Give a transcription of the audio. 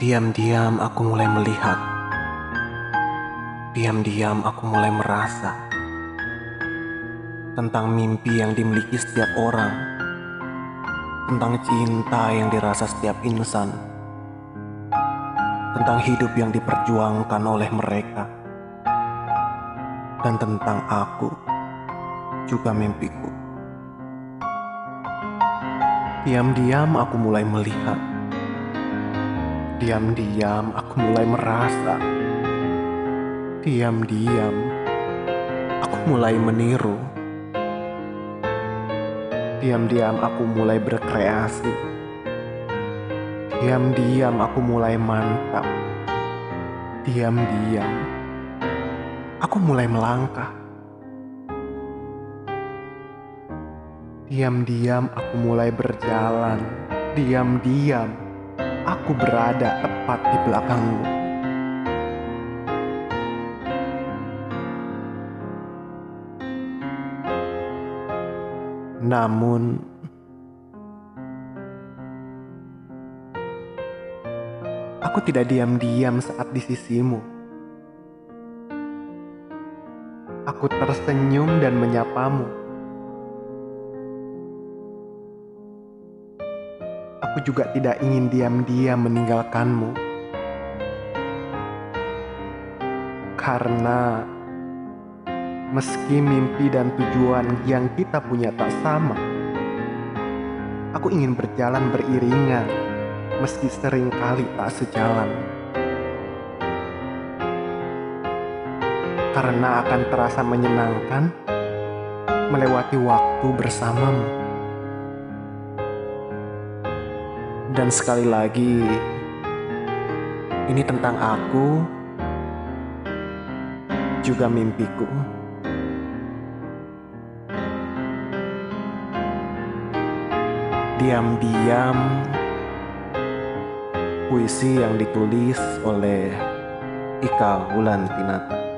Diam-diam aku mulai melihat. Diam-diam aku mulai merasa tentang mimpi yang dimiliki setiap orang, tentang cinta yang dirasa setiap insan, tentang hidup yang diperjuangkan oleh mereka, dan tentang aku juga mimpiku. Diam-diam aku mulai melihat Diam-diam aku mulai merasa. Diam-diam aku mulai meniru. Diam-diam aku mulai berkreasi. Diam-diam aku mulai mantap. Diam-diam aku mulai melangkah. Diam-diam aku mulai berjalan. Diam-diam aku berada tepat di belakangmu. Namun, aku tidak diam-diam saat di sisimu. Aku tersenyum dan menyapamu. Aku juga tidak ingin diam-diam meninggalkanmu. Karena meski mimpi dan tujuan yang kita punya tak sama, aku ingin berjalan beriringan meski sering kali tak sejalan. Karena akan terasa menyenangkan melewati waktu bersamamu. Dan sekali lagi, ini tentang aku, juga mimpiku. Diam-diam, puisi yang ditulis oleh Ika Wulantinata.